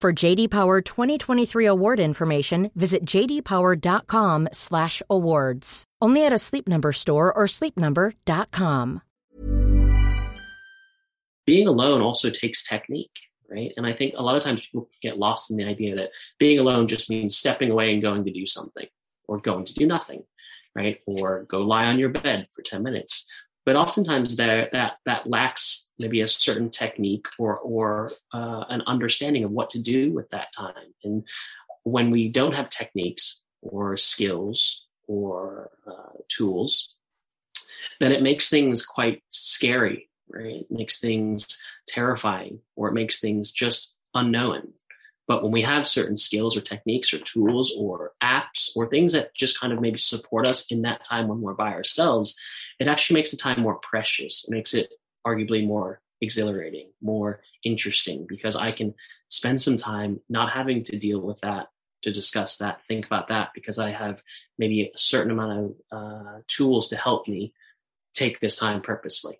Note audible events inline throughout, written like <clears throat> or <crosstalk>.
For JD Power 2023 award information, visit jdpower.com/awards. Only at a Sleep Number store or sleepnumber.com. Being alone also takes technique right? And I think a lot of times people get lost in the idea that being alone just means stepping away and going to do something or going to do nothing, right? Or go lie on your bed for 10 minutes. But oftentimes there that that lacks maybe a certain technique or or uh, an understanding of what to do with that time. And when we don't have techniques or skills or uh, tools, then it makes things quite scary right? It makes things terrifying or it makes things just unknown. But when we have certain skills or techniques or tools or apps or things that just kind of maybe support us in that time when we're by ourselves, it actually makes the time more precious. It makes it arguably more exhilarating, more interesting because I can spend some time not having to deal with that, to discuss that, think about that, because I have maybe a certain amount of uh, tools to help me take this time purposefully.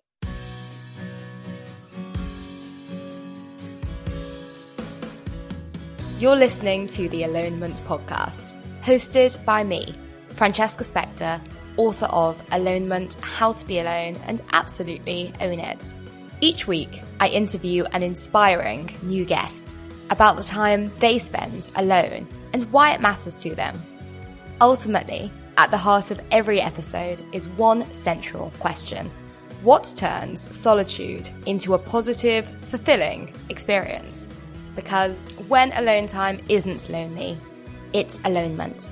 You're listening to the Alonement Podcast, hosted by me, Francesca Specter, author of Alonement How to Be Alone and Absolutely Own It. Each week, I interview an inspiring new guest about the time they spend alone and why it matters to them. Ultimately, at the heart of every episode is one central question What turns solitude into a positive, fulfilling experience? Because when alone time isn't lonely, it's alonement.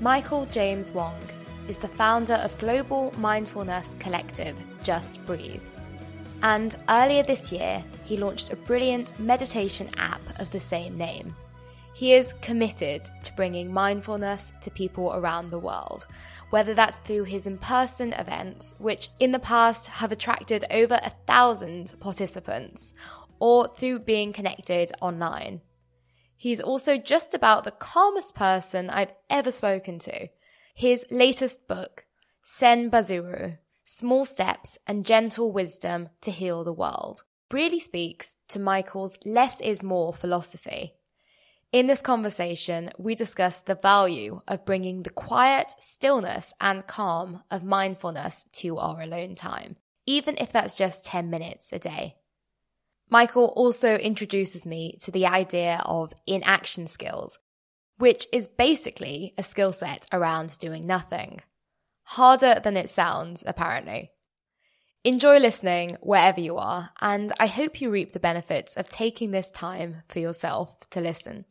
Michael James Wong is the founder of global mindfulness collective Just Breathe. And earlier this year, he launched a brilliant meditation app of the same name. He is committed to bringing mindfulness to people around the world, whether that's through his in person events, which in the past have attracted over a thousand participants, or through being connected online. He's also just about the calmest person I've ever spoken to. His latest book, Sen Bazuru Small Steps and Gentle Wisdom to Heal the World, really speaks to Michael's less is more philosophy. In this conversation, we discuss the value of bringing the quiet, stillness, and calm of mindfulness to our alone time, even if that's just 10 minutes a day. Michael also introduces me to the idea of inaction skills, which is basically a skill set around doing nothing. Harder than it sounds, apparently. Enjoy listening wherever you are, and I hope you reap the benefits of taking this time for yourself to listen.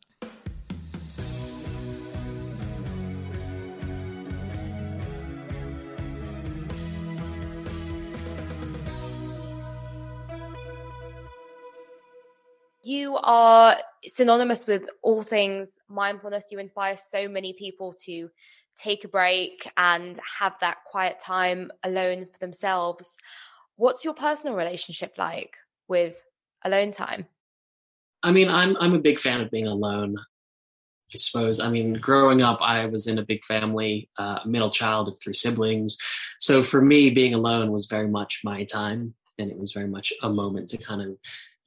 You are synonymous with all things mindfulness. You inspire so many people to take a break and have that quiet time alone for themselves. What's your personal relationship like with alone time? I mean, I'm I'm a big fan of being alone. I suppose. I mean, growing up, I was in a big family, uh, middle child of three siblings. So for me, being alone was very much my time, and it was very much a moment to kind of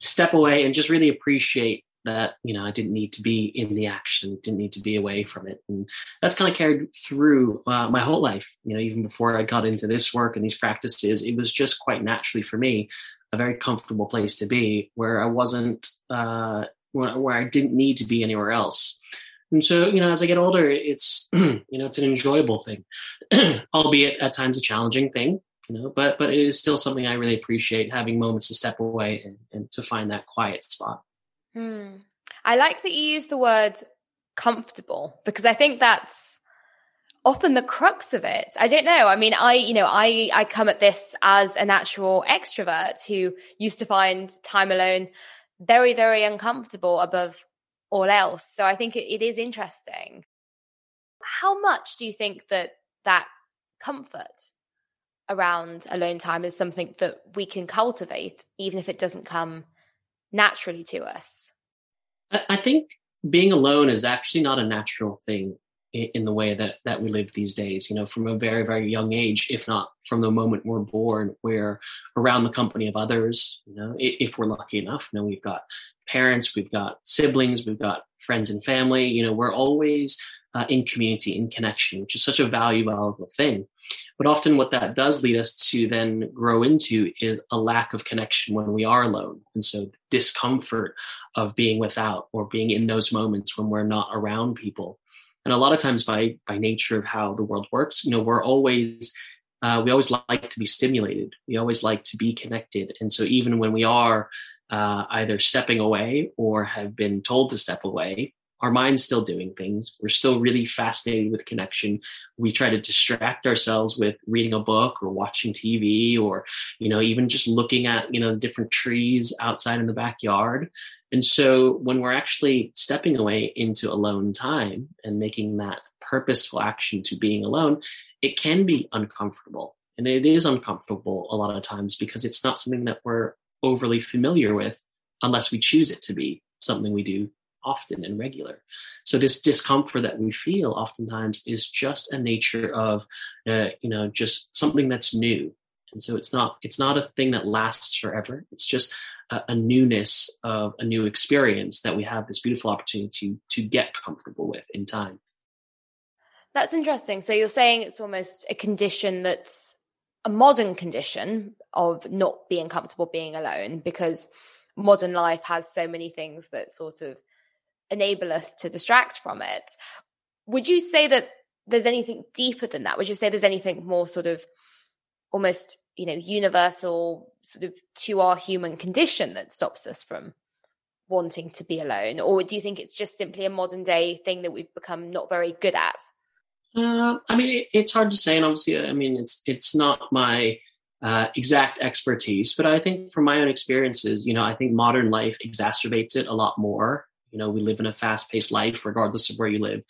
step away and just really appreciate that you know i didn't need to be in the action didn't need to be away from it and that's kind of carried through uh, my whole life you know even before i got into this work and these practices it was just quite naturally for me a very comfortable place to be where I wasn't, uh, where, where I didn't need to be anywhere else. And so, you know, as I get older, it's, <clears throat> you know, it's an enjoyable thing, <clears throat> albeit at times a challenging thing, you know, but, but it is still something I really appreciate having moments to step away and, and to find that quiet spot. Hmm. I like that you use the word comfortable because I think that's often the crux of it. I don't know. I mean, I, you know, I, I come at this as a natural extrovert who used to find time alone very, very uncomfortable above all else. So I think it, it is interesting. How much do you think that that comfort around alone time is something that we can cultivate, even if it doesn't come naturally to us? I think being alone is actually not a natural thing in the way that that we live these days. You know from a very very young age if not from the moment we're born we're around the company of others you know if we're lucky enough. You know we've got parents we've got siblings we've got friends and family. You know we're always uh, in community in connection which is such a valuable thing. But often what that does lead us to then grow into is a lack of connection when we are alone. And so discomfort of being without or being in those moments when we're not around people. And a lot of times by by nature of how the world works you know we're always uh, we always like to be stimulated. We always like to be connected. And so even when we are uh, either stepping away or have been told to step away our mind's still doing things. We're still really fascinated with connection. We try to distract ourselves with reading a book or watching tv or you know even just looking at you know different trees outside in the backyard. And so when we're actually stepping away into alone time and making that purposeful action to being alone it can be uncomfortable. And it is uncomfortable a lot of times because it's not something that we're overly familiar with unless we choose it to be something we do often and regular. So this discomfort that we feel oftentimes is just a nature of, uh, you know, just something that's new. And so it's not it's not a thing that lasts forever. It's just a, a newness of a new experience that we have this beautiful opportunity to to get comfortable with in time. That's interesting. So you're saying it's almost a condition that's a modern condition of not being comfortable being alone because modern life has so many things that sort of enable us to distract from it. Would you say that there's anything deeper than that? Would you say there's anything more sort of almost, you know, universal sort of to our human condition that stops us from wanting to be alone? Or do you think it's just simply a modern day thing that we've become not very good at? Uh, I mean, it, it's hard to say, and obviously, I mean, it's it's not my uh, exact expertise, but I think from my own experiences, you know, I think modern life exacerbates it a lot more. You know, we live in a fast paced life, regardless of where you live.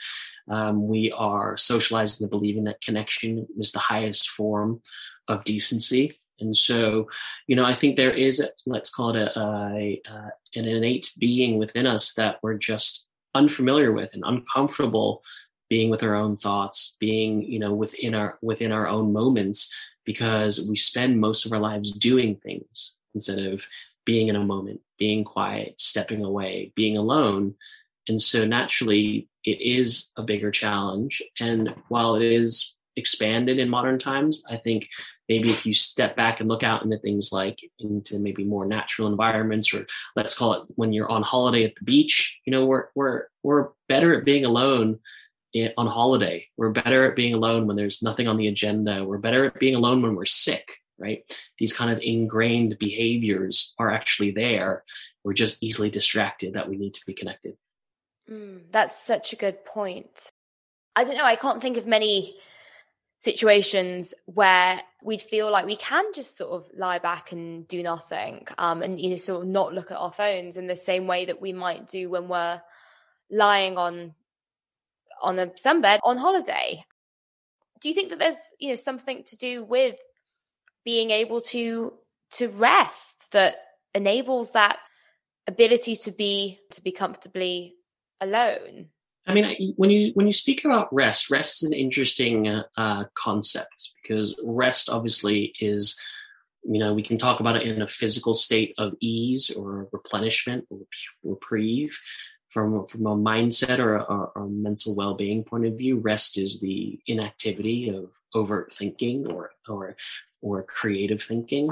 Um, we are socialized into believing that connection is the highest form of decency. And so, you know, I think there is, a, let's call it a, a, a, an innate being within us that we're just unfamiliar with and uncomfortable being with our own thoughts, being, you know, within our within our own moments, because we spend most of our lives doing things instead of being in a moment, being quiet, stepping away, being alone. And so naturally, it is a bigger challenge. And while it is expanded in modern times, I think maybe if you step back and look out into things like into maybe more natural environments, or let's call it when you're on holiday at the beach, you know, we're we're we're better at being alone on holiday. We're better at being alone when there's nothing on the agenda. We're better at being alone when we're sick right? These kind of ingrained behaviors are actually there. We're just easily distracted that we need to be connected. Mm, that's such a good point. I don't know, I can't think of many situations where we'd feel like we can just sort of lie back and do nothing um, and you know sort of not look at our phones in the same way that we might do when we're lying on on a sunbed on holiday do you think that there's you know something to do with being able to to rest that enables that ability to be to be comfortably alone. I mean when you when you speak about rest rest is an interesting uh, uh, concept because rest obviously is you know we can talk about it in a physical state of ease or replenishment or reprieve. From from a mindset or a, or a mental well-being point of view rest is the inactivity of overt thinking or or or creative thinking.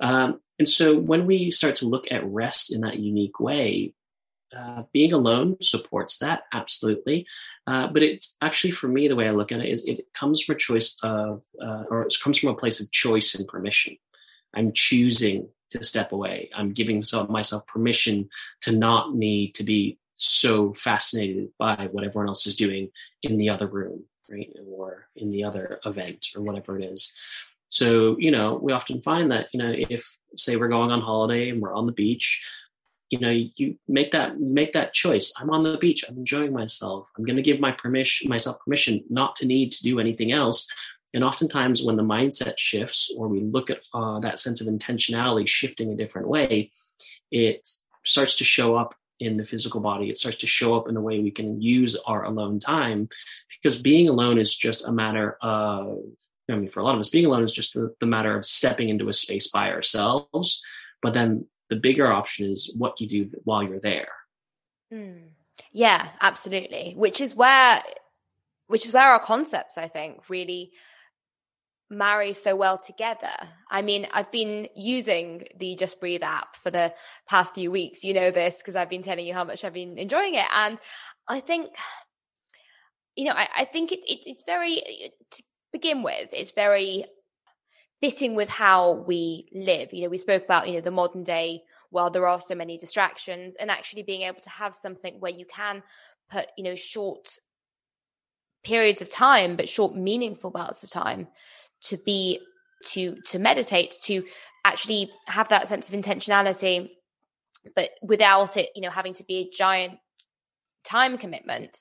Um, And so when we start to look at rest in that unique way, uh, being alone supports that absolutely. Uh, but it's actually for me the way i look at it is it comes from a choice of uh, or it comes from a place of choice and permission. I'm choosing to step away. I'm giving myself, myself permission to not need to be so fascinated by what everyone else is doing in the other room right or in the other event or whatever it is so you know we often find that you know if say we're going on holiday and we're on the beach you know you make that make that choice. I'm on the beach. I'm enjoying myself. I'm going to give my permission myself permission not to need to do anything else. And oftentimes when the mindset shifts or we look at uh, that sense of intentionality shifting a different way it starts to show up in the physical body. It starts to show up in the way we can use our alone time because being alone is just a matter of I mean, for a lot of us, being alone is just the, the matter of stepping into a space by ourselves. But then the bigger option is what you do while you're there. Mm. Yeah, absolutely. Which is where, which is where our concepts, I think, really marry so well together. I mean, I've been using the Just Breathe app for the past few weeks. You know this because I've been telling you how much I've been enjoying it, and I think, you know, I, I think it, it, it's very begin with, it's very fitting with how we live. You know, we spoke about, you know, the modern day world, there are so many distractions, and actually being able to have something where you can put, you know, short periods of time, but short, meaningful bouts of time to be to to meditate, to actually have that sense of intentionality, but without it, you know, having to be a giant time commitment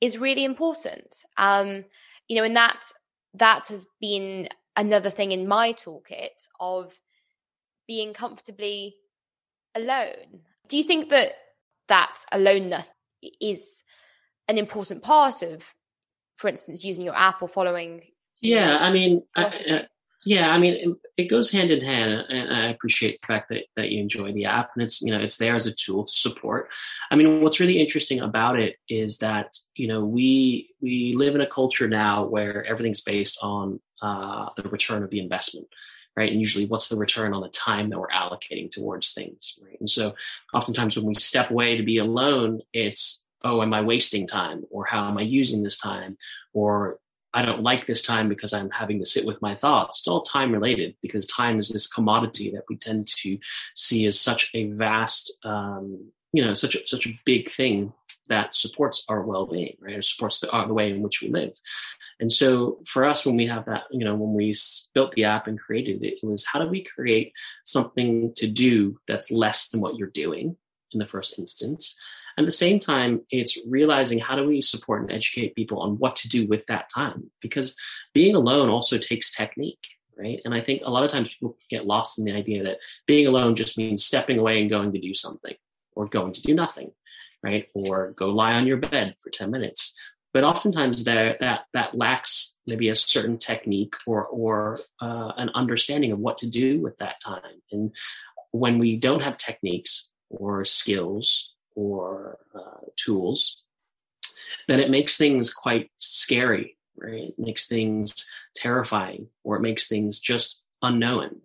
is really important. Um, you know, and that that has been another thing in my toolkit of being comfortably alone. Do you think that that aloneness is an important part of, for instance, using your app or following? Yeah, I mean, I, yeah, I mean, it, goes hand in hand, and I appreciate the fact that that you enjoy the app, and it's you know it's there as a tool to support. I mean, what's really interesting about it is that you know we we live in a culture now where everything's based on uh, the return of the investment right? And usually what's the return on the time that we're allocating towards things right? And so oftentimes when we step away to be alone it's oh am i wasting time? Or how am i using this time? Or i don't like this time because i'm having to sit with my thoughts. It's all time related because time is this commodity that we tend to see as such a vast um, you know such a, such a big thing that supports our well-being right? It supports the, uh, the way in which we live. And so for us when we have that you know when we built the app and created it it was how do we create something to do that's less than what you're doing in the first instance at the same time it's realizing how do we support and educate people on what to do with that time because being alone also takes technique right and i think a lot of times people get lost in the idea that being alone just means stepping away and going to do something or going to do nothing right? Or go lie on your bed for 10 minutes. But oftentimes there, that, that lacks maybe a certain technique or, or uh, an understanding of what to do with that time. And when we don't have techniques or skills or uh, tools, then it makes things quite scary, right? It makes things terrifying or it makes things just unknown.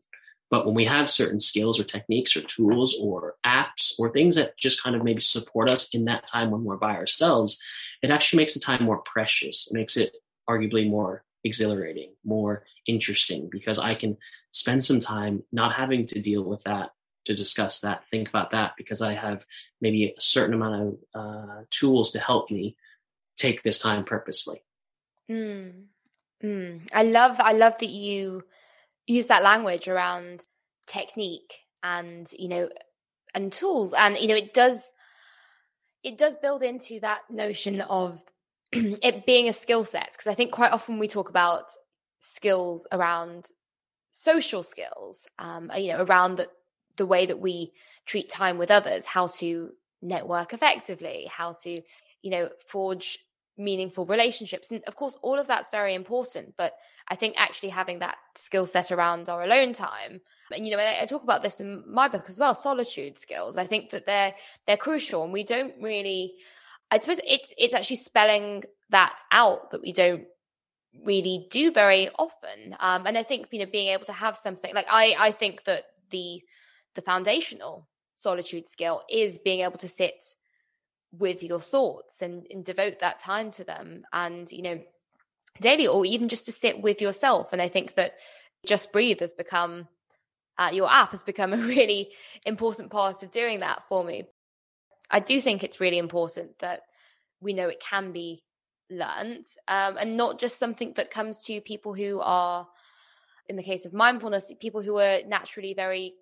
But when we have certain skills or techniques or tools or apps or things that just kind of maybe support us in that time when we're by ourselves, it actually makes the time more precious. It makes it arguably more exhilarating, more interesting because I can spend some time not having to deal with that, to discuss that, think about that, because I have maybe a certain amount of uh, tools to help me take this time purposefully. Mm. Mm. I love, I love that you use that language around technique and you know and tools and you know it does it does build into that notion of <clears throat> it being a skill set because i think quite often we talk about skills around social skills um you know around the the way that we treat time with others how to network effectively how to you know forge meaningful relationships. And of course, all of that's very important. But I think actually having that skill set around our alone time, and you know, I, I, talk about this in my book as well, solitude skills. I think that they're they're crucial, and we don't really. I suppose it's it's actually spelling that out that we don't really do very often. Um, and I think you know being able to have something like I I think that the the foundational solitude skill is being able to sit with your thoughts and, and devote that time to them and you know daily or even just to sit with yourself. And i think that just breathe has become uh, your app has become <laughs> a really important part of doing that for me. I do think it's really important that we know it can be learned um, and not just something that comes to people who are in the case of mindfulness people who are naturally very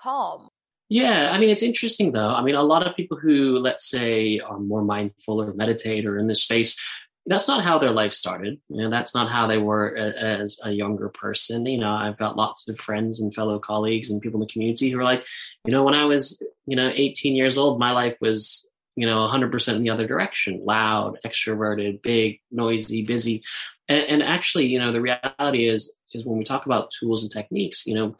calm yeah, I mean, it's interesting though. I mean, a lot of people who, let's say, are more mindful or meditate or in this space, that's not how their life started. You know, that's not how they were as a younger person. You know, I've got lots of friends and fellow colleagues and people in the community who are like, you know, when I was, you know, 18 years old, my life was, you know, 100% in the other direction loud, extroverted, big, noisy, busy. And, and actually, you know, the reality is, is when we talk about tools and techniques, you know,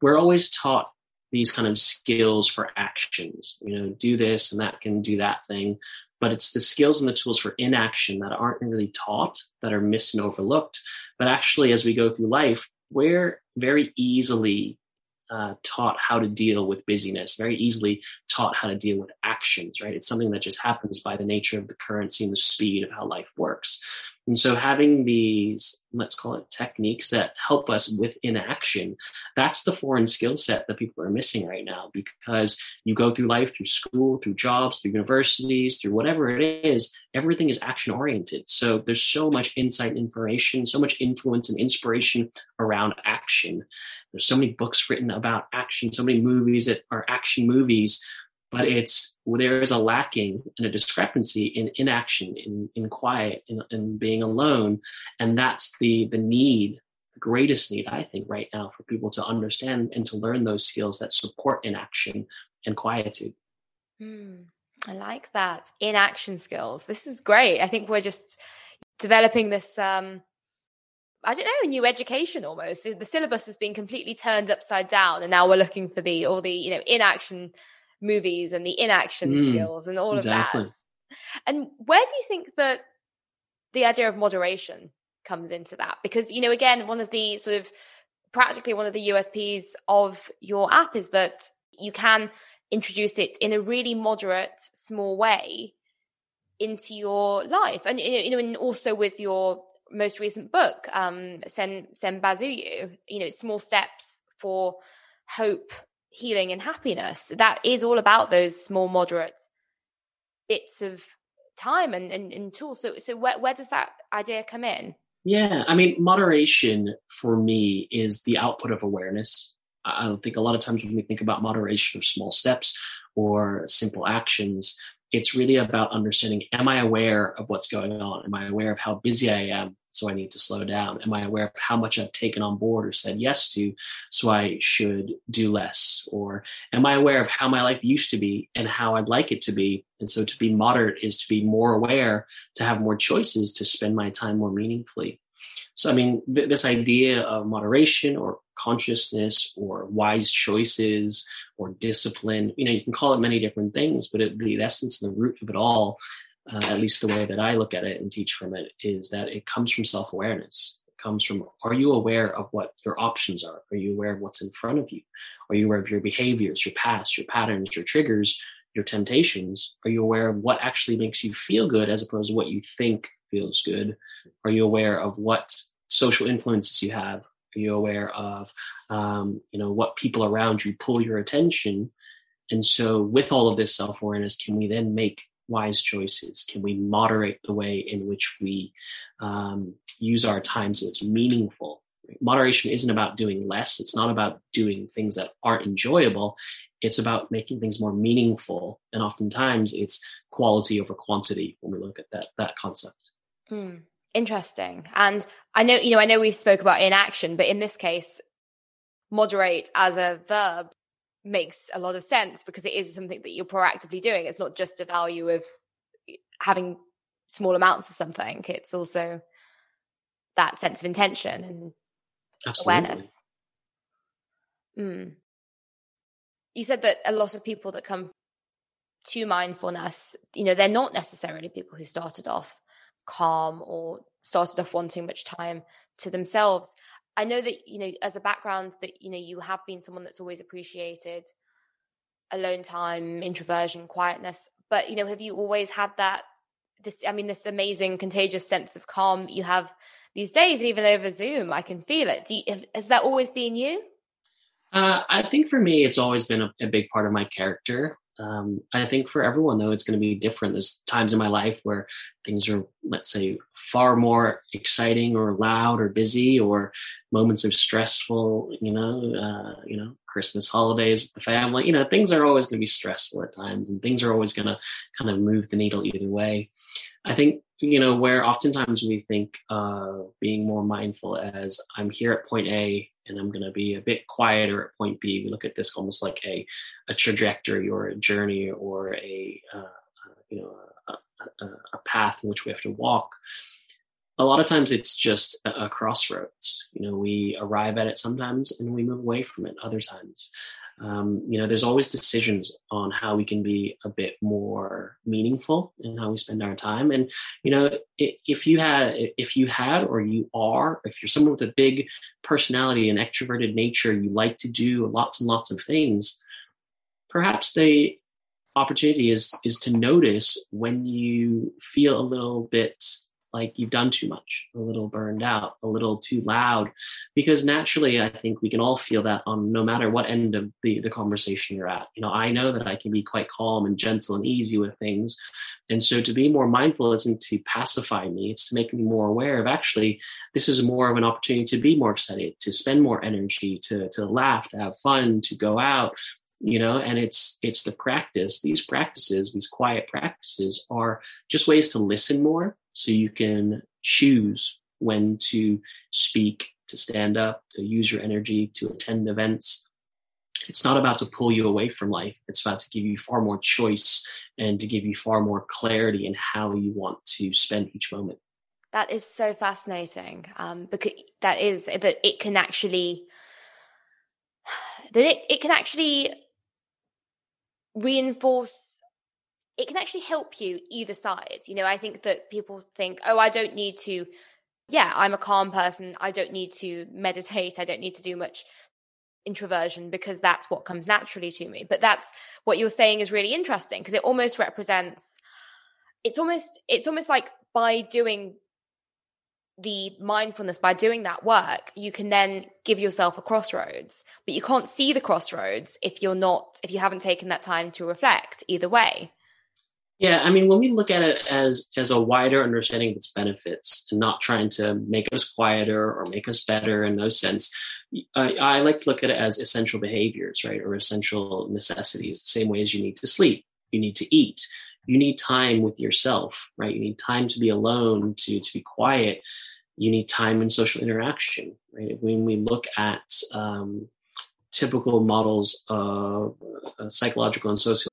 we're always taught these kind of skills for actions. You know, do this and that can do that thing. But it's the skills and the tools for inaction that aren't really taught, that are missed and overlooked. But actually, as we go through life, we're very easily uh, taught how to deal with busyness, very easily taught how to deal with actions, right? It's something that just happens by the nature of the currency and the speed of how life works. And so having these, let's call it techniques that help us with inaction, that's the foreign skill set that people are missing right now because you go through life, through school, through jobs, through universities, through whatever it is, everything is action oriented. So there's so much insight and information, so much influence and inspiration around action. There's so many books written about action, so many movies that are action movies but it's there is a lacking and a discrepancy in inaction in in quiet in, in being alone. And that's the the need the greatest need i think right now for people to understand and to learn those skills that support inaction and quietude. Mm, i like that. Inaction skills. This is great. I think we're just developing this um I don't know, a new education almost. The, the, syllabus has been completely turned upside down, and now we're looking for the all the you know inaction movies and the inaction mm, skills and all exactly. of that. And where do you think that the idea of moderation comes into that? Because, you know, again, one of the sort of practically one of the USPs of your app is that you can introduce it in a really moderate, small way into your life. And, you know, and also with your most recent book, um, Sen, Senbasuyu, you know, small steps for hope healing and happiness. That is all about those small, moderate bits of time and, and, and tools. So, so where, where does that idea come in? Yeah, I mean, moderation for me is the output of awareness. I think a lot of times when we think about moderation or small steps or simple actions, it's really about understanding am I aware of what's going on? Am I aware of how busy I am? So I need to slow down. Am I aware of how much I've taken on board or said yes to? So I should do less. Or am I aware of how my life used to be and how I'd like it to be? And so to be moderate is to be more aware, to have more choices, to spend my time more meaningfully. So, I mean, th- this idea of moderation or consciousness or wise choices or discipline, you know, you can call it many different things, but it, the essence and the root of it all, uh, at least the way that I look at it and teach from it, is that it comes from self awareness. It comes from are you aware of what your options are? Are you aware of what's in front of you? Are you aware of your behaviors, your past, your patterns, your triggers, your temptations? Are you aware of what actually makes you feel good as opposed to what you think feels good? Are you aware of what social influences you have? Are you aware of, um, you know, what people around you pull your attention? And so, with all of this self awareness, can we then make wise choices? Can we moderate the way in which we um, use our time so it's meaningful? Moderation isn't about doing less. It's not about doing things that aren't enjoyable. It's about making things more meaningful. And oftentimes it's quality over quantity when we look at that, that concept. Mm. Interesting. And I know, you know, I know we spoke about inaction, but in this case, moderate as a verb makes a lot of sense because it is something that you're proactively doing. It's not just a value of having small amounts of something, it's also that sense of intention and Absolutely. awareness. Mm. You said that a lot of people that come to mindfulness, you know, they're not necessarily people who started off calm or started off wanting much time to themselves. I know that, you know, as a background that, you know, you have been someone that's always appreciated alone time, introversion, quietness. But you know, have you always had that? This, I mean, this amazing contagious sense of calm you have these days, even over Zoom. I can feel it. You, has that always been you? Uh, I think for me, it's always been a, a big part of my character. Um, I think for everyone, though, it's going to be different. There's times in my life where things are, let's say, far more exciting or loud or busy, or moments of stressful, you know, uh, you know, Christmas holidays, the family, you know, things are always going to be stressful at times, and things are always going to kind of move the needle either way. I think you know where oftentimes we think uh, being more mindful as I'm here at point A and I'm going to be a bit quieter at point B. We look at this almost like a a trajectory or a journey or a uh, uh, you know a, a, a, path in which we have to walk. A lot of times it's just a, a crossroads. You know, we arrive at it sometimes and we move away from it other times um, you know there's always decisions on how we can be a bit more meaningful in how we spend our time. And you know if you had if you had or you are if you're someone with a big personality and extroverted nature you like to do lots and lots of things perhaps the opportunity is is to notice when you feel a little bit like you've done too much, a little burned out, a little too loud. Because naturally, I think we can all feel that on no matter what end of the, the conversation you're at. You know, I know that I can be quite calm and gentle and easy with things. And so to be more mindful isn't to pacify me, it's to make me more aware of actually, this is more of an opportunity to be more excited, to spend more energy, to, to laugh, to have fun, to go out, you know and it's it's the practice these practices these quiet practices are just ways to listen more so you can choose when to speak, to stand up, to use your energy, to attend events. It's not about to pull you away from life. It's about to give you far more choice and to give you far more clarity in how you want to spend each moment. That is so fascinating um, because that is that it can actually that it, it can actually reinforce it can actually help you either side. You know, I think that people think, oh, I don't need to, yeah, I'm a calm person. I don't need to meditate. I don't need to do much introversion because that's what comes naturally to me. But that's what you're saying is really interesting because it almost represents, it's almost, it's almost like by doing the mindfulness by doing that work you can then give yourself a crossroads but you can't see the crossroads if you're not if you haven't taken that time to reflect either way yeah, I mean, when we look at it as as a wider understanding of its benefits, and not trying to make us quieter or make us better in no sense, I, I like to look at it as essential behaviors, right, or essential necessities. The same way as you need to sleep, you need to eat, you need time with yourself, right? You need time to be alone, to to be quiet. You need time in social interaction, right? When we look at um, typical models of uh, psychological and social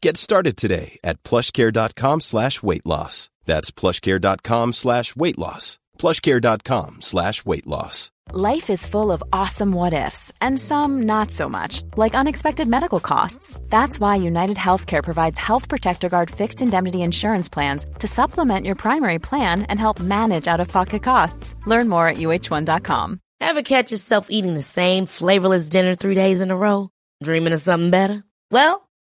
Get started today at plushcare.com slash weight loss. That's plushcare.com slash weight loss plushcare.com slash weight loss. Life is full of awesome what ifs and some not so much, like unexpected medical costs. That's why United Healthcare provides Health Protector Guard fixed indemnity insurance plans to supplement your primary plan and help manage out of pocket costs. Learn more at uh1.com. Ever catch yourself eating the same flavorless dinner three days in a row? Dreaming of something better? Well,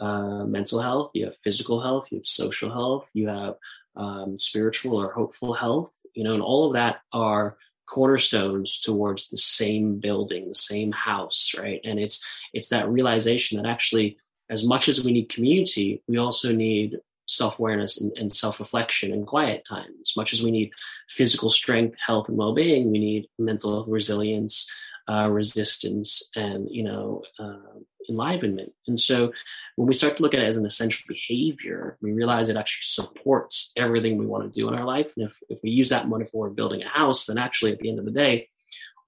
uh, mental health, you have physical health, you have social health, you have um, spiritual or hopeful health, you know, and all of that are cornerstones towards the same building, the same house, right? And it's it's that realization that actually, as much as we need community, we also need self-awareness and, and, self-reflection and quiet time as much as we need physical strength health and well-being we need mental resilience uh, resistance and you know uh, enlivenment. And so when we start to look at it as an essential behavior we realize it actually supports everything we want to do in our life. And if, if we use that metaphor of building a house then actually at the end of the day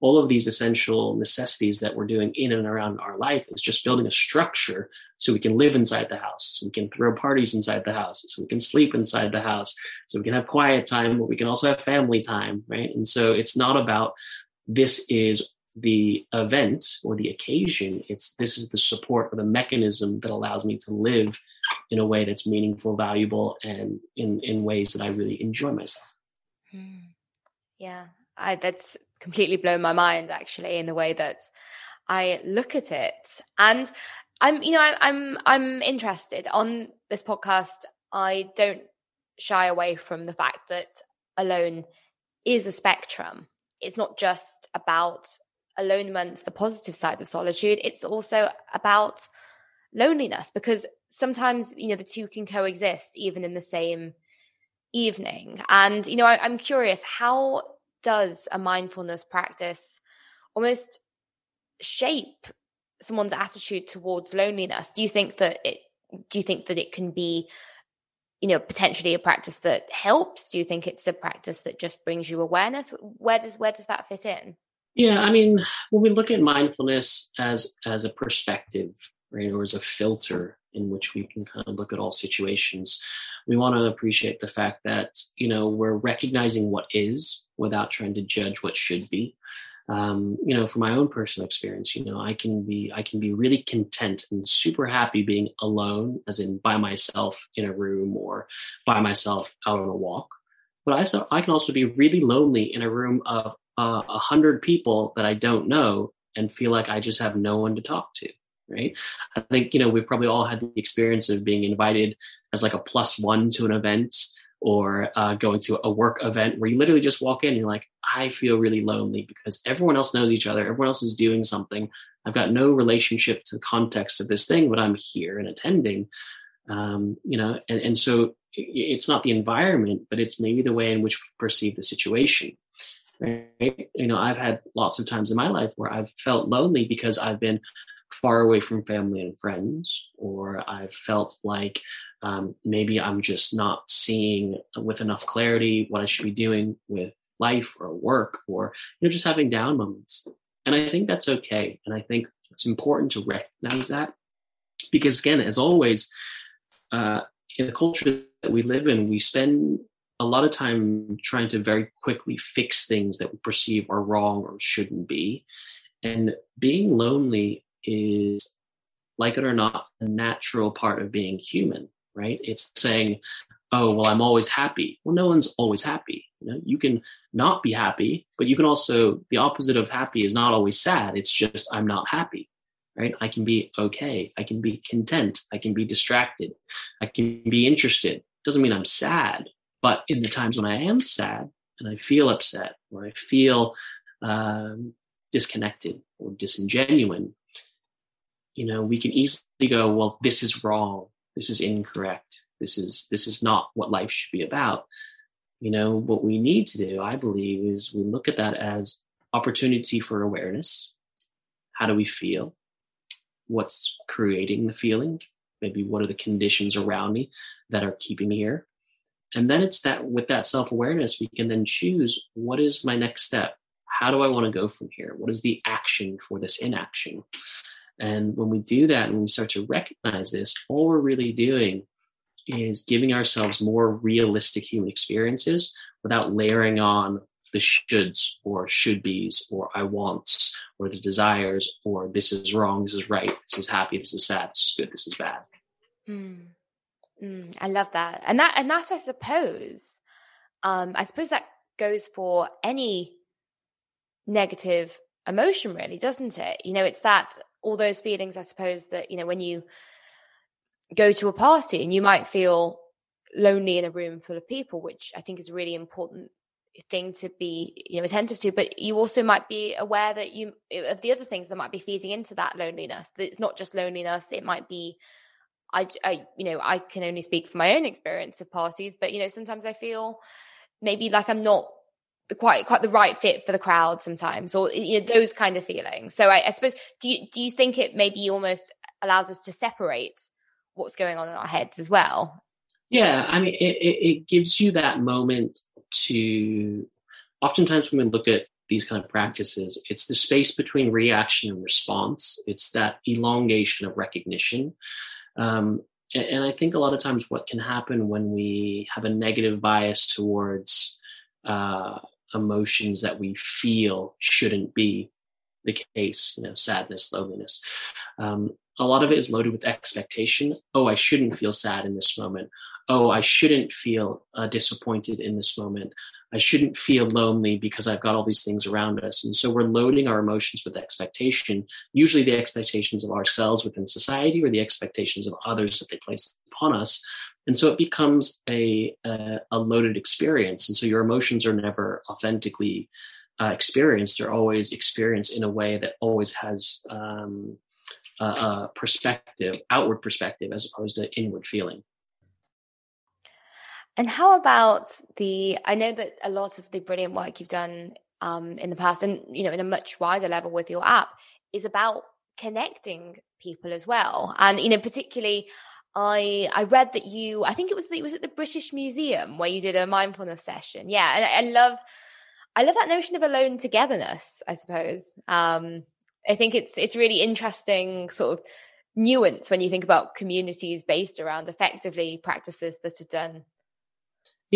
all of these essential necessities that we're doing in and around our life is just building a structure so we can live inside the house so we can throw parties inside the house so we can sleep inside the house so we can have quiet time but we can also have family time right? And so it's not about this is the event or the occasion it's this is the support or the mechanism that allows me to live in a way that's meaningful valuable and in in ways that i really enjoy myself mm. yeah I, that's completely blown my mind actually in the way that I look at it. And I'm, you know, I, I'm I'm interested on this podcast. I don't shy away from the fact that alone is a spectrum. It's not just about alonement, the positive side of solitude. It's also about loneliness because sometimes you know the two can coexist even in the same evening. And you know, I, I'm curious how does a mindfulness practice almost shape someone's attitude towards loneliness do you think that it do you think that it can be you know potentially a practice that helps do you think it's a practice that just brings you awareness where does where does that fit in yeah i mean when we look at mindfulness as as a perspective right or as a filter in which we can kind of look at all situations. We want to appreciate the fact that, you know, we're recognizing what is without trying to judge what should be. Um, you know, from my own personal experience, you know, I can be I can be really content and super happy being alone, as in by myself in a room or by myself out on a walk. But I I can also be really lonely in a room of a uh, hundred people that I don't know and feel like I just have no one to talk to right? I think, you know, we've probably all had the experience of being invited as like a plus one to an event or uh, going to a work event where you literally just walk in and you're like, I feel really lonely because everyone else knows each other. Everyone else is doing something. I've got no relationship to the context of this thing, but I'm here and attending. Um, you know, and, and so it's not the environment, but it's maybe the way in which we perceive the situation. Right? You know, I've had lots of times in my life where I've felt lonely because I've been far away from family and friends, or I've felt like um, maybe I'm just not seeing with enough clarity what I should be doing with life or work, or you know, just having down moments. And I think that's okay. And I think it's important to recognize that because, again, as always, uh, in the culture that we live in, we spend a lot of time trying to very quickly fix things that we perceive are wrong or shouldn't be. And being lonely is, like it or not, a natural part of being human, right? It's saying, oh, well, I'm always happy. Well, no one's always happy. You know, you can not be happy, but you can also, the opposite of happy is not always sad. It's just, I'm not happy, right? I can be okay. I can be content. I can be distracted. I can be interested. Doesn't mean I'm sad, but in the times when I am sad and I feel upset or I feel um, disconnected or disingenuous, you know we can easily go well this is wrong. This is incorrect. This is this is not what life should be about. You know what we need to do i believe is we look at that as opportunity for awareness. How do we feel? What's creating the feeling? Maybe what are the conditions around me that are keeping me here and then it's that with that self-awareness we can then choose what is my next step how do i want to go from here what is the action for this inaction and when we do that and we start to recognize this, all we're really doing is giving ourselves more realistic human experiences without layering on the shoulds or should be's or I wants or the desires or this is wrong, this is right, this is happy, this is sad, this is good, this is bad. Mm. Mm, I love that. And that and that I suppose um I suppose that goes for any negative emotion, really, doesn't it? You know, it's that all those feelings, I suppose, that, you know, when you go to a party and you might feel lonely in a room full of people, which I think is a really important thing to be you know attentive to but you also might be aware that you of the other things that might be feeding into that loneliness that it's not just loneliness it might be I, I you know i can only speak from my own experience of parties but you know sometimes i feel maybe like i'm not quite quite the right fit for the crowd sometimes or you know those kind of feelings so I, I suppose do you do you think it maybe almost allows us to separate what's going on in our heads as well yeah, I mean, it, it, it gives you that moment to. Oftentimes, when we look at these kind of practices, it's the space between reaction and response. It's that elongation of recognition. Um, and, and I think a lot of times, what can happen when we have a negative bias towards uh, emotions that we feel shouldn't be the case, you know, sadness, loneliness. Um, a lot of it is loaded with expectation. Oh, I shouldn't feel sad in this moment oh, I shouldn't feel uh, disappointed in this moment. I shouldn't feel lonely because I've got all these things around us. And so we're loading our emotions with expectation, usually the expectations of ourselves within society or the expectations of others that they place upon us. And so it becomes a, a, a loaded experience. And so your emotions are never authentically uh, experienced. They're always experienced in a way that always has um, a, a perspective, outward perspective, as opposed to inward feeling. And how about the? I know that a lot of the brilliant work you've done um, in the past, and you know, in a much wider level with your app, is about connecting people as well. And you know, particularly, I I read that you, I think it was it was at the British Museum where you did a mindfulness session. Yeah, and I, I love, I love that notion of alone togetherness. I suppose. Um, I think it's it's really interesting, sort of nuance when you think about communities based around effectively practices that are done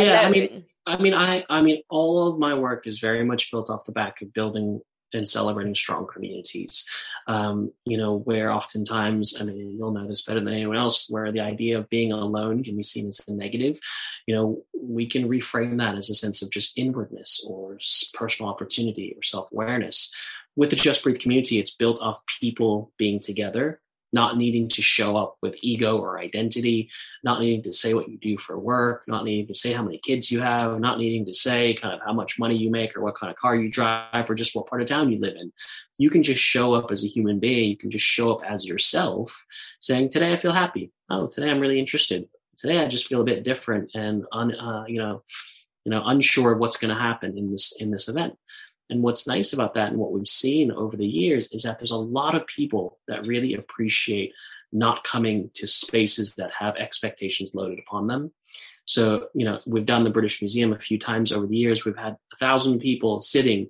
yeah, I mean, I mean, I, I mean, all of my work is very much built off the back of building and celebrating strong communities. Um, you know, where oftentimes, I mean, you'll know this better than anyone else, where the idea of being alone can be seen as a negative. You know, we can reframe that as a sense of just inwardness or personal opportunity or self awareness. With the Just Breathe community, it's built off people being together not needing to show up with ego or identity, not needing to say what you do for work, not needing to say how many kids you have, not needing to say kind of how much money you make or what kind of car you drive or just what part of town you live in. You can just show up as a human being. You can just show up as yourself saying, today I feel happy. Oh, today I'm really interested. Today I just feel a bit different and, un, uh, you know, you know, unsure of what's going to happen in this, in this event. And what's nice about that and what we've seen over the years is that there's a lot of people that really appreciate not coming to spaces that have expectations loaded upon them. So, you know, we've done the British Museum a few times over the years. We've had a thousand people sitting,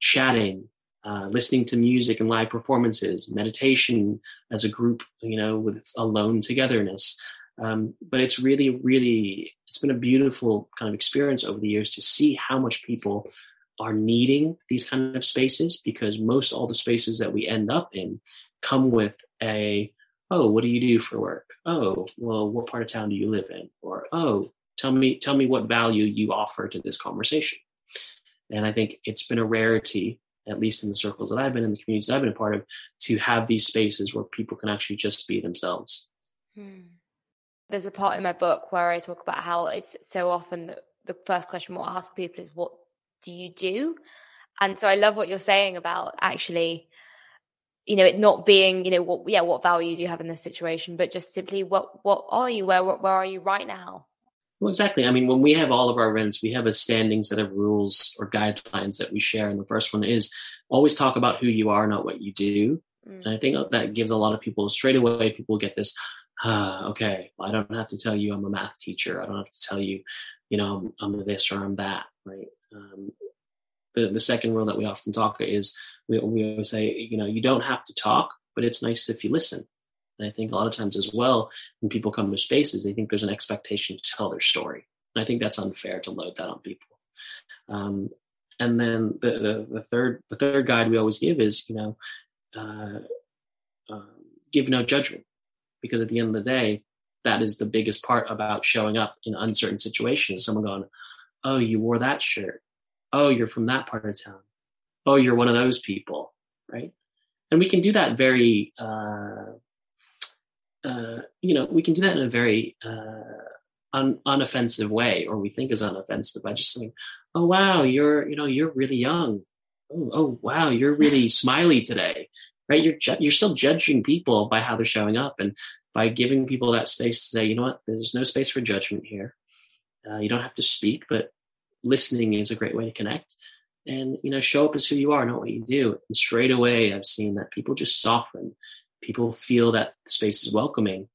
chatting, uh, listening to music and live performances, meditation as a group, you know, with alone togetherness. Um, but it's really, really, it's been a beautiful kind of experience over the years to see how much people are needing these kind of spaces because most all the spaces that we end up in come with a oh what do you do for work? Oh well what part of town do you live in? Or oh tell me tell me what value you offer to this conversation. And i think it's been a rarity at least in the circles that i've been in the communities i've been a part of to have these spaces where people can actually just be themselves. Hmm. there's a part in my book where i talk about how it's so often the, the first question we'll ask people is what do you do? And so I love what you're saying about actually, you know, it not being, you know, what yeah, what value do you have in this situation, but just simply what what are you? Where where are you right now? Well, exactly. I mean, when we have all of our events, we have a standing set of rules or guidelines that we share. And the first one is always talk about who you are, not what you do. Mm. And I think that gives a lot of people straight away, people get this, ah, okay, well, I don't have to tell you I'm a math teacher. I don't have to tell you, you know, I'm, I'm this or I'm that, right? Um, the, the second rule that we often talk is we, we always say, you know, you don't have to talk, but it's nice if you listen. And I think a lot of times as well, when people come to spaces, they think there's an expectation to tell their story. And I think that's unfair to load that on people. Um, and then the, the, the, third the third guide we always give is you know uh, uh, give no judgment because at the end of the day that is the biggest part about showing up in uncertain situations someone going oh you wore that shirt oh, you're from that part of town. Oh, you're one of those people, right? And we can do that very, uh, uh, you know, we can do that in a very uh, un- unoffensive way, or we think is unoffensive by just saying, "Oh, wow, you're, you know, you're really young. Oh, oh wow, you're really <laughs> smiley today." Right? You're ju- you're still judging people by how they're showing up, and by giving people that space to say, you know what, there's no space for judgment here. Uh, you don't have to speak, but listening is a great way to connect. And you know, show up as who you are, not what you do. And straight away, I've seen that people just soften. People feel that the space is welcoming,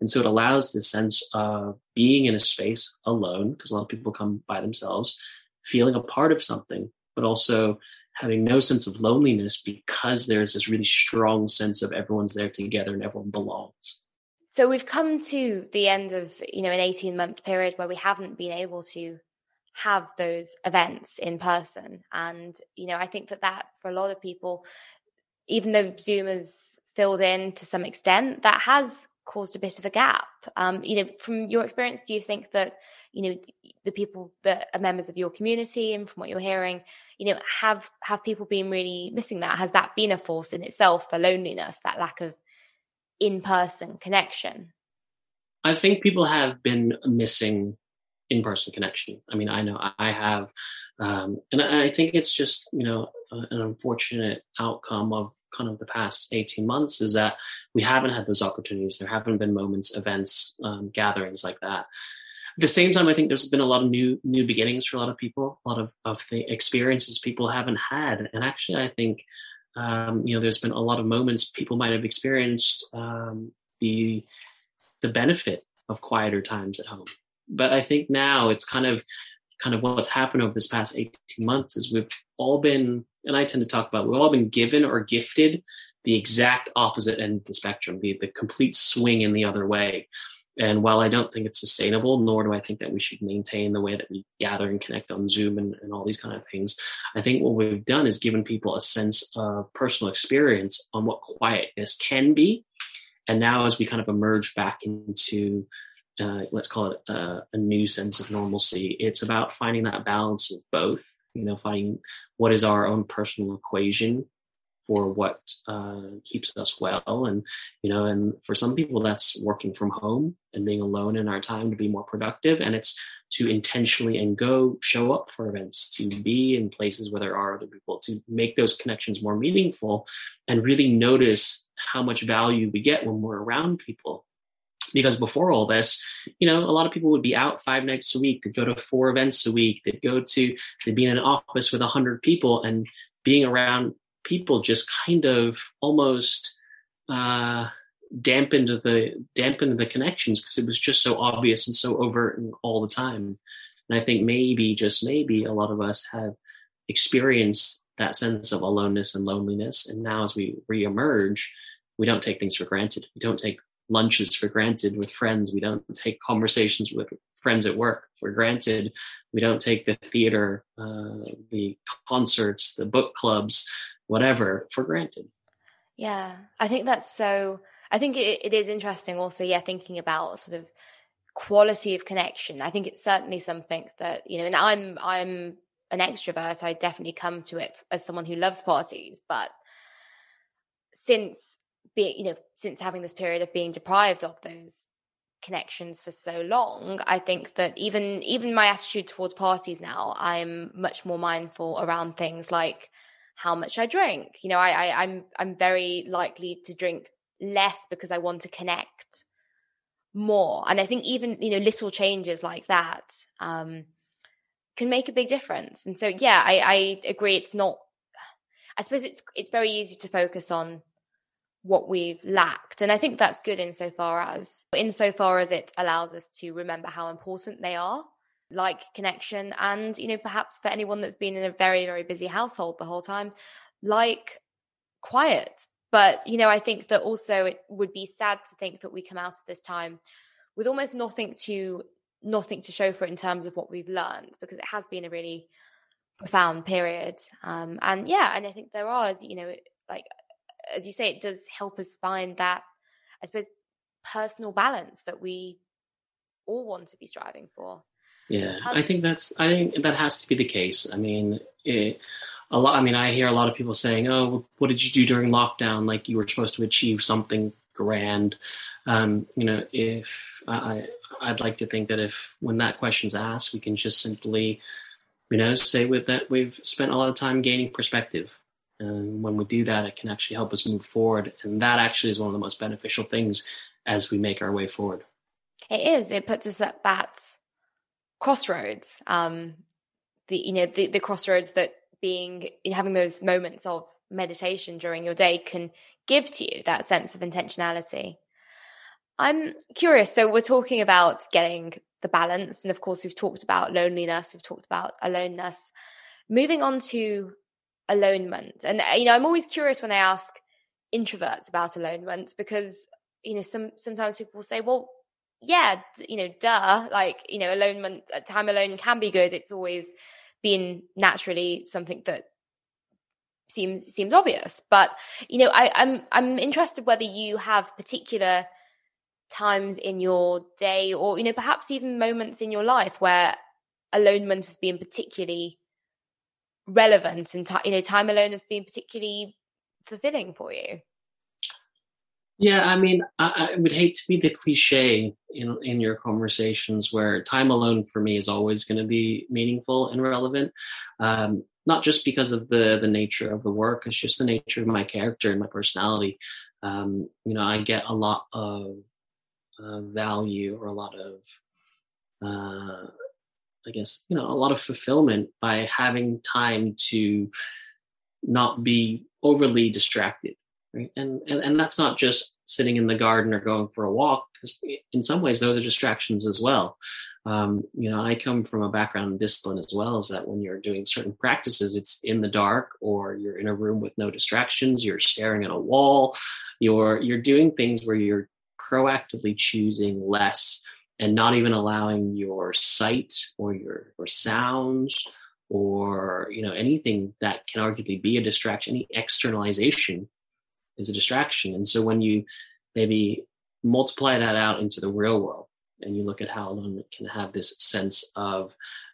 and so it allows the sense of being in a space alone, because a lot of people come by themselves, feeling a part of something, but also having no sense of loneliness because there's this really strong sense of everyone's there together and everyone belongs. So we've come to the end of, you know, an 18 month period where we haven't been able to have those events in person. And, you know, I think that that for a lot of people, even though Zoom has filled in to some extent, that has caused a bit of a gap. Um, you know, from your experience, do you think that, you know, the people that are members of your community and from what you're hearing, you know, have have people been really missing that? Has that been a force in itself for loneliness, that lack of in person connection? I think people have been missing in person connection. I mean, I know I have, um, and I think it's just you know an unfortunate outcome of kind of the past 18 months is that we haven't had those opportunities. There haven't been moments, events, um, gatherings like that. At the same time, I think there's been a lot of new new beginnings for a lot of people, a lot of, of the experiences people haven't had. And actually, I think um, you know, there's been a lot of moments people might have experienced um, the the benefit of quieter times at home. But I think now it's kind of kind of what's happened over this past 18 months is we've all been, and I tend to talk about, we've all been given or gifted the exact opposite end of the spectrum, the, the complete swing in the other way. And while I don't think it's sustainable, nor do I think that we should maintain the way that we gather and connect on Zoom and, and all these kind of things, I think what we've done is given people a sense of personal experience on what quietness can be. And now, as we kind of emerge back into, uh, let's call it a, a new sense of normalcy, it's about finding that balance of both. You know, finding what is our own personal equation for what uh, keeps us well and you know and for some people that's working from home and being alone in our time to be more productive and it's to intentionally and go show up for events to be in places where there are other people to make those connections more meaningful and really notice how much value we get when we're around people because before all this, you know, a lot of people would be out five nights a week. They'd go to four events a week. They'd go to, they'd be in an office with a hundred people and being around people just kind of almost uh, dampened the dampened the connections because it was just so obvious and so overt and all the time. And I think maybe, just maybe, a lot of us have experienced that sense of aloneness and loneliness. And now, as we reemerge, we don't take things for granted. We don't take lunches for granted with friends. We don't take conversations with friends at work for granted. We don't take the theater, uh, the concerts, the book clubs, whatever for granted. Yeah, I think that's so. I think it, it is interesting also, yeah, thinking about sort of quality of connection. I think it's certainly something that, you know, and I'm, I'm an extrovert. I definitely come to it as someone who loves parties, but since being, you know, since having this period of being deprived of those connections for so long i think that even even my attitude towards parties now i'm much more mindful around things like how much I drink. You know, I, I I'm I'm very likely to drink less because I want to connect more. And I think even you know little changes like that um, can make a big difference. And so yeah, I, I agree. It's not. I suppose it's it's very easy to focus on what we've lacked, and I think that's good insofar as insofar as it allows us to remember how important they are like connection and you know perhaps for anyone that's been in a very very busy household the whole time like quiet. But you know i think that also it would be sad to think that we come out of this time with almost nothing to nothing to show for it in terms of what we've learned because it has been a really profound period. Um and yeah and i think there are you know like as you say it does help us find that i suppose personal balance that we all want to be striving for Yeah, I think that's. I think that has to be the case. I mean, it, a lot. I mean, I hear a lot of people saying, "Oh, what did you do during lockdown? Like you were supposed to achieve something grand." Um, you know, if I, I'd like to think that if when that question's asked, we can just simply, you know, say with that we've spent a lot of time gaining perspective. And when we do that, it can actually help us move forward. And that actually is one of the most beneficial things as we make our way forward. It is. It puts us at that crossroads. Um, the you know the, the crossroads that being having those moments of meditation during your day can give to you that sense of intentionality. I'm curious. So we're talking about getting the balance, and of course, we've talked about loneliness. We've talked about aloneness. Moving on to alonement, and you know, I'm always curious when I ask introverts about alonement because you know, some sometimes people say, "Well, yeah, you know, duh, like you know, alonement, uh, time alone can be good. It's always been naturally something that seems seems obvious but you know I, i'm i'm interested whether you have particular times in your day or you know perhaps even moments in your life where alonement has been particularly relevant and t- you know time alone has been particularly fulfilling for you yeah i mean I, I, would hate to be the cliche in in your conversations where time alone for me is always going to be meaningful and relevant. Um, not just because of the the nature of the work it's just the nature of my character and my personality. Um, you know i get a lot of uh, value or a lot of uh, i guess you know a lot of fulfillment by having time to not be overly distracted right? And, and and that's not just sitting in the garden or going for a walk because in some ways those are distractions as well. Um, you know i come from a background in discipline as well is that when you're doing certain practices it's in the dark or you're in a room with no distractions you're staring at a wall you're you're doing things where you're proactively choosing less and not even allowing your sight or your or sounds or you know anything that can arguably be a distraction any externalization is a distraction. And so when you maybe multiply that out into the real world and you look at how alone can have this sense of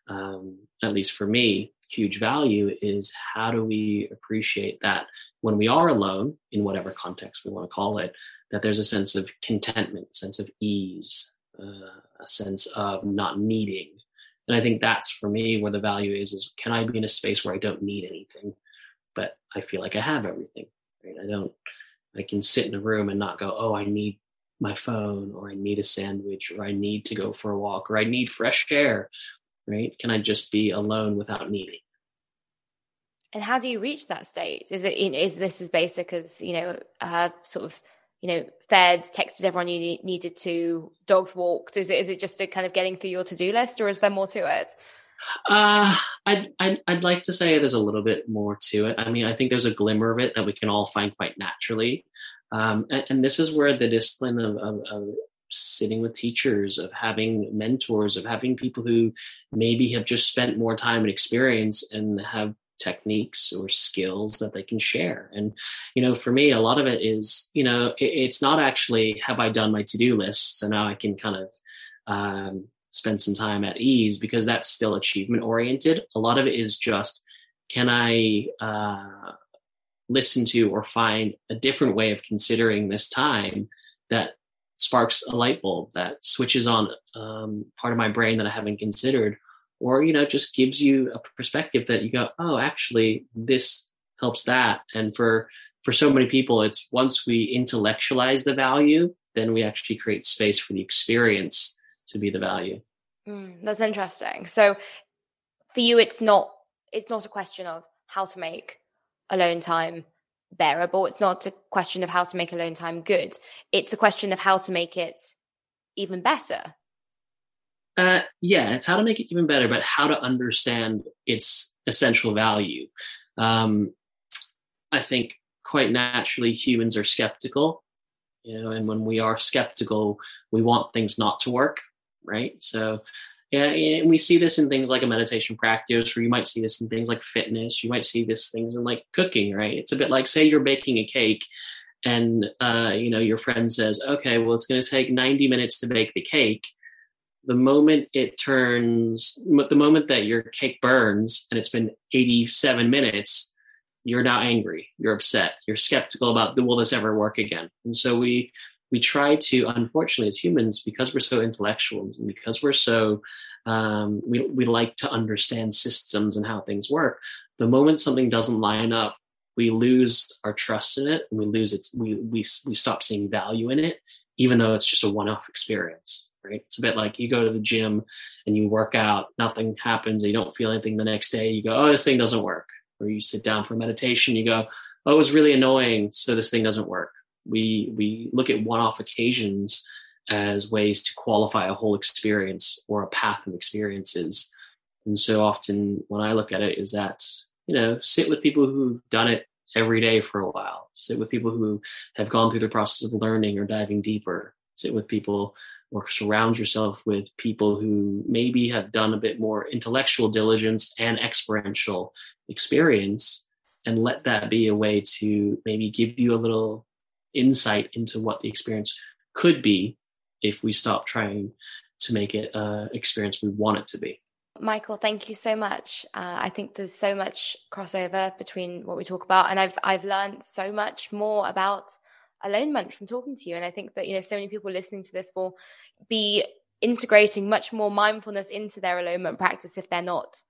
um, at least for me huge value is how do we appreciate that when we are alone in whatever context we want to call it that there's a sense of contentment sense of ease uh, a sense of not needing. And i think that's for me where the value is is can i be in a space where i don't need anything but i feel like i have everything i can sit in a room and not go oh i need my phone or i need a sandwich or i need to go for a walk or i need fresh air right? Can i just be alone without needing? And how do you reach that state? Is it is this as basic as you know uh, sort of you know fed texted everyone you needed to dogs walked? Is it is it just a kind of getting through your to-do list or is there more to it uh, I'd, I'd, I'd like to say there's a little bit more to it. I mean, I think there's a glimmer of it that we can all find quite naturally. Um, and, and, this is where the discipline of, of, of, sitting with teachers, of having mentors, of having people who maybe have just spent more time and experience and have techniques or skills that they can share. And, you know, for me, a lot of it is, you know, it, it's not actually have I done my to do list? So now I can kind of um, spend some time at ease because that's still achievement oriented. A lot of it is just can I uh, listen to or find a different way of considering this time that sparks a light bulb that switches on um, part of my brain that I haven't considered? Or you know just gives you a perspective that you go oh actually this helps that. And for for so many people it's once we intellectualize the value then we actually create space for the experience to be the value. Mm, that's interesting. So for you it's not it's not a question of how to make alone time bearable. It's not a question of how to make alone time good. It's a question of how to make it even better. Uh, yeah, it's how to make it even better, but how to understand its essential value. Um, I think quite naturally humans are skeptical, you know, and when we are skeptical, we want things not to work, right? So, yeah, and we see this in things like a meditation practice, or you might see this in things like fitness. You might see this things in like cooking, right? It's a bit like say you're baking a cake, and uh, you know your friend says, "Okay, well, it's going to take 90 minutes to bake the cake." the moment it turns, the moment that your cake burns and it's been 87 minutes, you're now angry, you're upset, you're skeptical about will this ever work again? And so we we try to, unfortunately, as humans, because we're so intellectual and because we're so um, we we like to understand systems and how things work. The moment something doesn't line up, we lose our trust in it, and we lose its we we we stop seeing value in it, even though it's just a one-off experience. Right? It's a bit like you go to the gym and you work out, nothing happens, you don't feel anything the next day. You go, oh, this thing doesn't work or you sit down for meditation, you go, oh, it was really annoying, so this thing doesn't work. We we look at one-off occasions as ways to qualify a whole experience or a path of experiences. And so often when I look at it is that, you know, sit with people who've done it every day for a while. Sit with people who have gone through the process of learning or diving deeper. Sit with people or surround yourself with people who maybe have done a bit more intellectual diligence and experiential experience and let that be a way to maybe give you a little insight into what the experience could be if we stop trying to make it an experience we want it to be. Michael, thank you so much. Uh, I think there's so much crossover between what we talk about, and I've I've learned so much more about alonement from talking to you. And I think that you know so many people listening to this will be integrating much more mindfulness into their alonement practice if they're not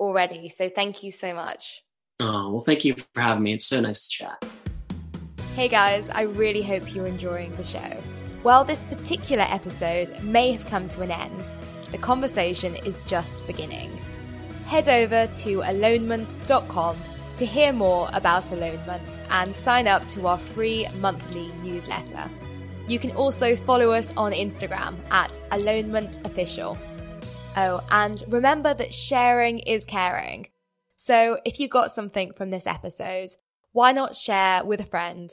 already. So thank you so much. Oh well, thank you for having me. It's so nice to chat. Hey guys, I really hope you're enjoying the show. While this particular episode may have come to an end, the conversation is just beginning. Head over to alonement.com to hear more about alonement and sign up to our free monthly newsletter. You can also follow us on Instagram at alonementofficial. Oh, and remember that sharing is caring. So if you got something from this episode, why not share with a friend